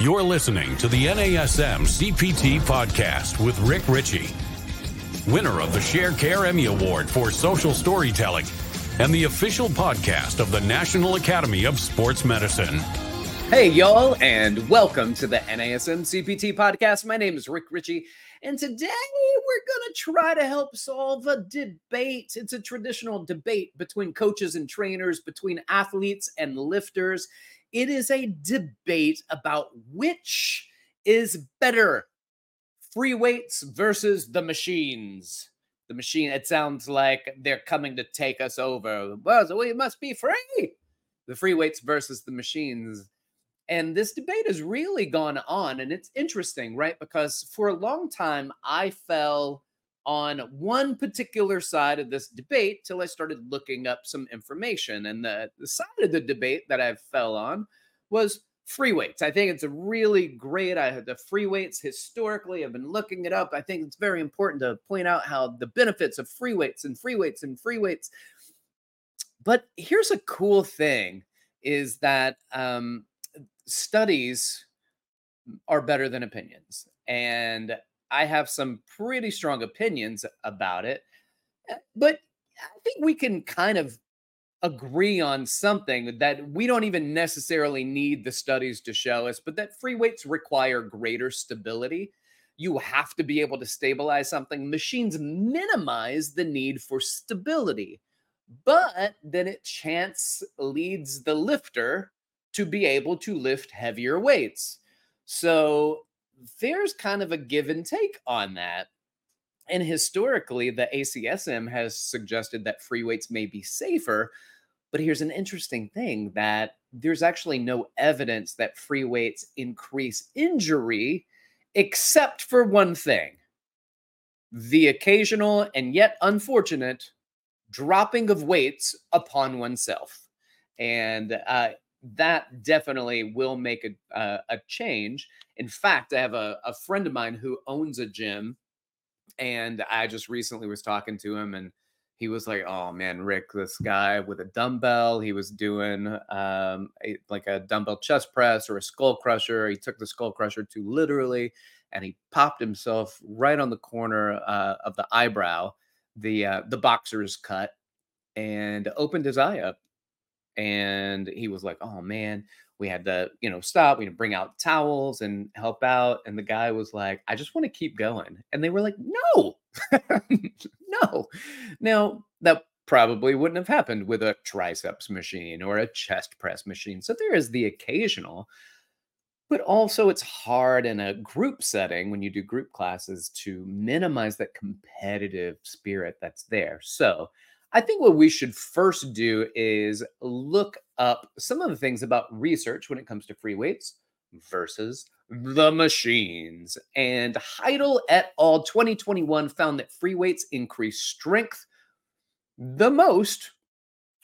You're listening to the NASM CPT podcast with Rick Richey, winner of the Sharecare Emmy Award for social storytelling and the official podcast of the National Academy of Sports Medicine. Hey, y'all, and welcome to the NASM CPT podcast. My name is Rick Richey, and today we're going to try to help solve a debate. It's a traditional debate between coaches and trainers, between athletes and lifters. It is a debate about which is better free weights versus the machines. The machine, it sounds like they're coming to take us over. Well, so we must be free. The free weights versus the machines. And this debate has really gone on, and it's interesting, right? Because for a long time, I fell on one particular side of this debate till I started looking up some information. And the, the side of the debate that I fell on was free weights. I think it's a really great. I the free weights historically. I've been looking it up. I think it's very important to point out how the benefits of free weights and free weights and free weights. But here's a cool thing: is that um, studies are better than opinions, and I have some pretty strong opinions about it. Eh, but I think we can kind of agree on something that we don't even necessarily need the studies to show us, but that free weights require greater stability. You have to be able to stabilize something. Machines minimize the need for stability, but then it chance leads the lifter to be able to lift heavier weights. So there's kind of a give and take on that. And historically, the ACSM has suggested that free weights may be safer. But here's an interesting thing that there's actually no evidence that free weights increase injury, except for one thing the occasional and yet unfortunate dropping of weights upon oneself. And uh, that definitely will make a, uh, a change. In fact, I have a, a friend of mine who owns a gym and I just recently was talking to him, and he was like, "Oh man, Rick, this guy with a dumbbell. He was doing um, a, like a dumbbell chest press or a skull crusher. He took the skull crusher too literally, and he popped himself right on the corner uh, of the eyebrow, the uh, the boxer's cut, and opened his eye up. And he was like, "Oh man." we had to you know stop we had to bring out towels and help out and the guy was like i just want to keep going and they were like no no now that probably wouldn't have happened with a triceps machine or a chest press machine so there is the occasional but also it's hard in a group setting when you do group classes to minimize that competitive spirit that's there so I think what we should first do is look up some of the things about research when it comes to free weights versus the machines. And Heidel et al. 2021 found that free weights increase strength the most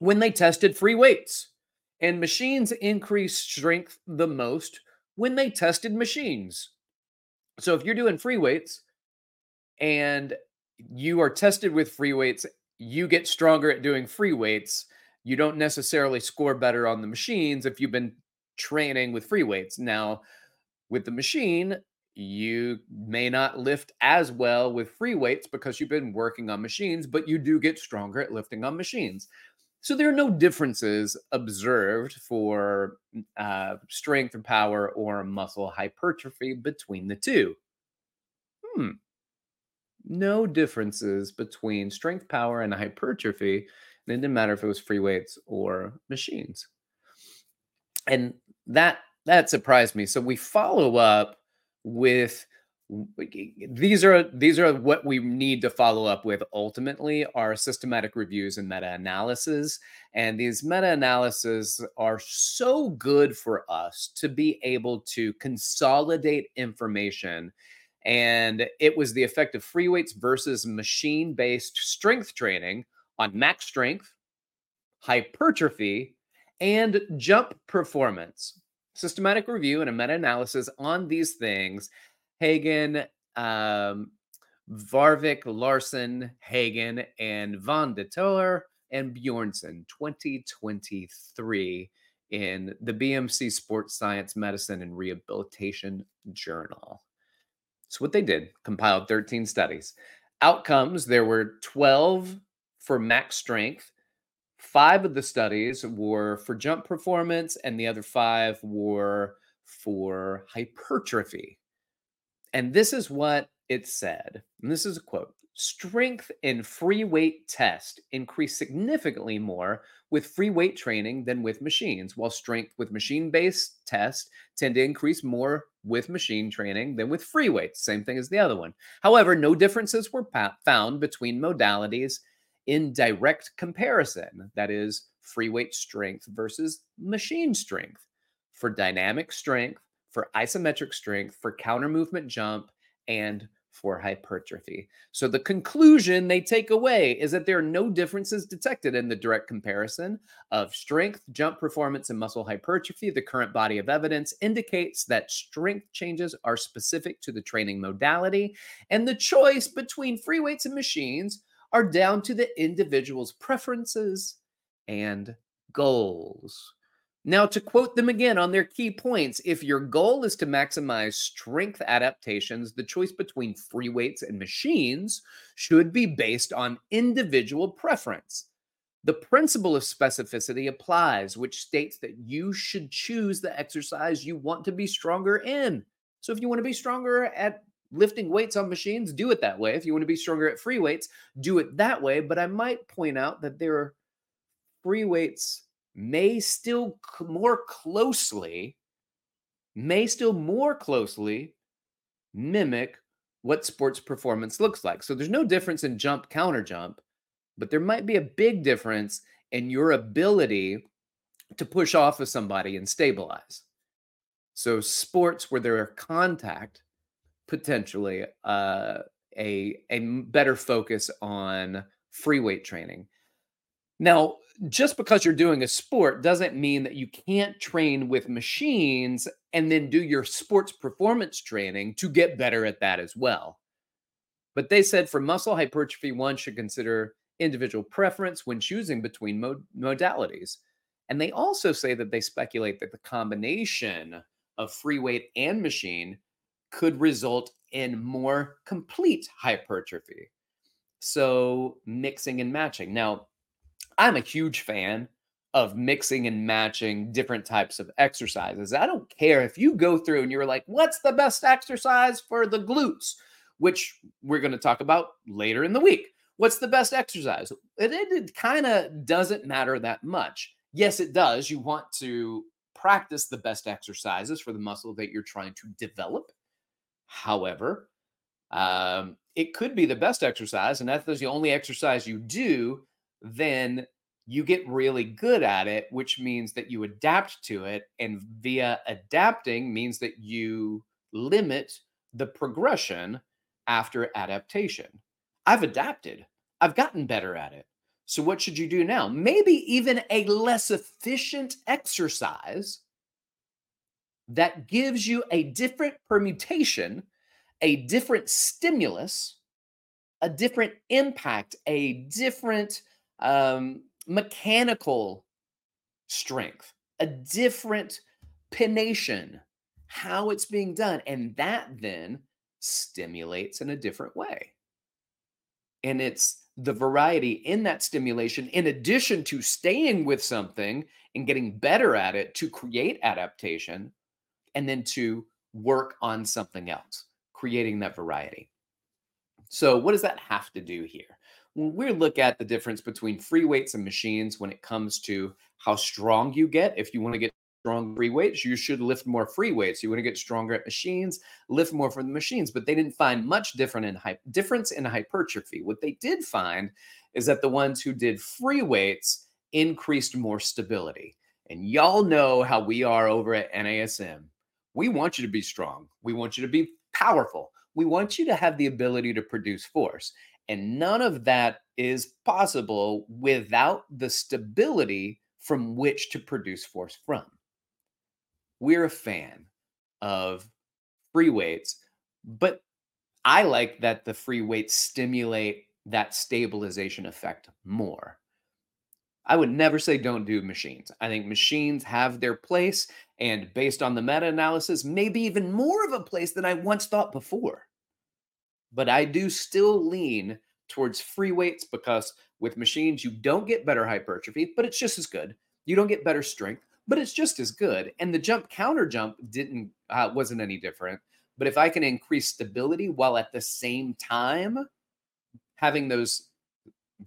when they tested free weights, and machines increase strength the most when they tested machines. So if you're doing free weights and you are tested with free weights you get stronger at doing free weights. You don't necessarily score better on the machines if you've been training with free weights. Now, with the machine, you may not lift as well with free weights because you've been working on machines, but you do get stronger at lifting on machines. So there are no differences observed for uh, strength or power or muscle hypertrophy between the two. Hmm no differences between strength, power, and hypertrophy. And it didn't matter if it was free weights or machines. And that that surprised me. So we follow up with these are these are what we need to follow up with ultimately are systematic reviews and meta-analysis and these meta-analyses are so good for us to be able to consolidate information and it was the effect of free weights versus machine based strength training on max strength, hypertrophy, and jump performance. Systematic review and a meta analysis on these things. Haugen, um, Varvik, Larsen, Haugen, and Von de Toer and Bjørnsen 2023 in the BMC Sports Science Medicine and Rehabilitation Journal. So, what they did compiled 13 studies. Outcomes there were 12 for max strength. Five of the studies were for jump performance, and the other five were for hypertrophy. And this is what it said. And this is a quote Strength in free weight test increase significantly more with free weight training than with machines, while strength with machine based tests tend to increase more with machine training than with free weights. Same thing as the other one. However, no differences were found between modalities in direct comparison, that is, free weight strength versus machine strength. For dynamic strength, for isometric strength, for counter movement jump, and for hypertrophy. So the conclusion they take away is that there are no differences detected in the direct comparison of strength, jump performance, and muscle hypertrophy. The current body of evidence indicates that strength changes are specific to the training modality, and the choice between free weights and machines are down to the individual's preferences and goals. Now, to quote them again on their key points, if your goal is to maximize strength adaptations, the choice between free weights and machines should be based on individual preference. The principle of specificity applies, which states that you should choose the exercise you want to be stronger in. So, if you want to be stronger at lifting weights on machines, do it that way. If you want to be stronger at free weights, do it that way. But I might point out that there are free weights may still more closely may still more closely mimic what sports performance looks like. So there's no difference in jump counter jump, but there might be a big difference in your ability to push off of somebody and stabilize. So sports where there are contact potentially uh, a a better focus on free weight training. Now, just because you're doing a sport doesn't mean that you can't train with machines and then do your sports performance training to get better at that as well. But they said for muscle hypertrophy, one should consider individual preference when choosing between mod- modalities. And they also say that they speculate that the combination of free weight and machine could result in more complete hypertrophy. So, mixing and matching. Now, I'm a huge fan of mixing and matching different types of exercises. I don't care if you go through and you're like, what's the best exercise for the glutes, which we're going to talk about later in the week. What's the best exercise? It, it, it kind of doesn't matter that much. Yes, it does. You want to practice the best exercises for the muscle that you're trying to develop. However, um, it could be the best exercise, and that's the only exercise you do then you get really good at it, which means that you adapt to it. And via adapting means that you limit the progression after adaptation. I've adapted, I've gotten better at it. So, what should you do now? Maybe even a less efficient exercise that gives you a different permutation, a different stimulus, a different impact, a different um, mechanical strength, a different pination, how it's being done. And that then stimulates in a different way. And it's the variety in that stimulation, in addition to staying with something and getting better at it to create adaptation, and then to work on something else, creating that variety. So, what does that have to do here? When we look at the difference between free weights and machines when it comes to how strong you get, if you want to get strong free weights, you should lift more free weights. You want to get stronger at machines, lift more from the machines. But they didn't find much different in hy- difference in hypertrophy. What they did find is that the ones who did free weights increased more stability. And y'all know how we are over at NASM. We want you to be strong. We want you to be powerful. We want you to have the ability to produce force. And none of that is possible without the stability from which to produce force from. We're a fan of free weights, but I like that the free weights stimulate that stabilization effect more. I would never say don't do machines. I think machines have their place, and based on the meta analysis, maybe even more of a place than I once thought before. But I do still lean towards free weights because with machines, you don't get better hypertrophy, but it's just as good. You don't get better strength, but it's just as good. And the jump counter jump didn't uh, wasn't any different. But if I can increase stability while at the same time having those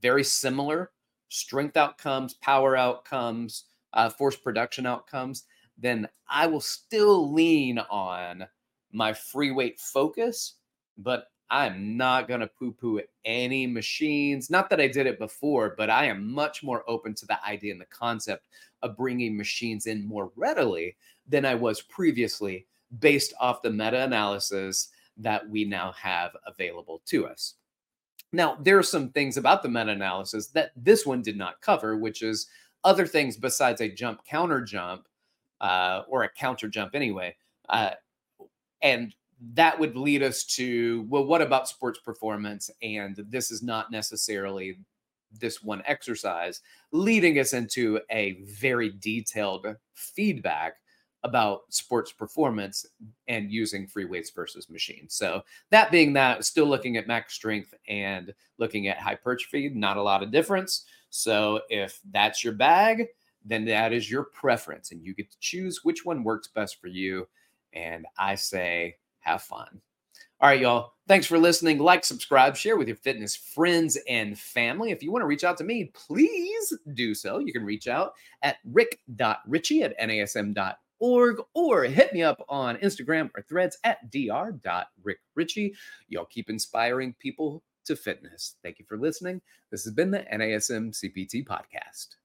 very similar strength outcomes, power outcomes, uh, force production outcomes, then I will still lean on my free weight focus. But I'm not going to poo poo any machines. Not that I did it before, but I am much more open to the idea and the concept of bringing machines in more readily than I was previously based off the meta analysis that we now have available to us. Now, there are some things about the meta analysis that this one did not cover, which is other things besides a jump counter jump uh, or a counter jump anyway. Uh, and that would lead us to well, what about sports performance? And this is not necessarily this one exercise, leading us into a very detailed feedback about sports performance and using free weights versus machines. So, that being that, still looking at max strength and looking at hypertrophy, not a lot of difference. So, if that's your bag, then that is your preference and you get to choose which one works best for you. And I say, have fun. All right, y'all. Thanks for listening. Like, subscribe, share with your fitness friends and family. If you want to reach out to me, please do so. You can reach out at rick.richey at nasm.org org or hit me up on Instagram or threads at dr.rickrichey. Y'all keep inspiring people to fitness. Thank you for listening. This has been the NASM CPT podcast.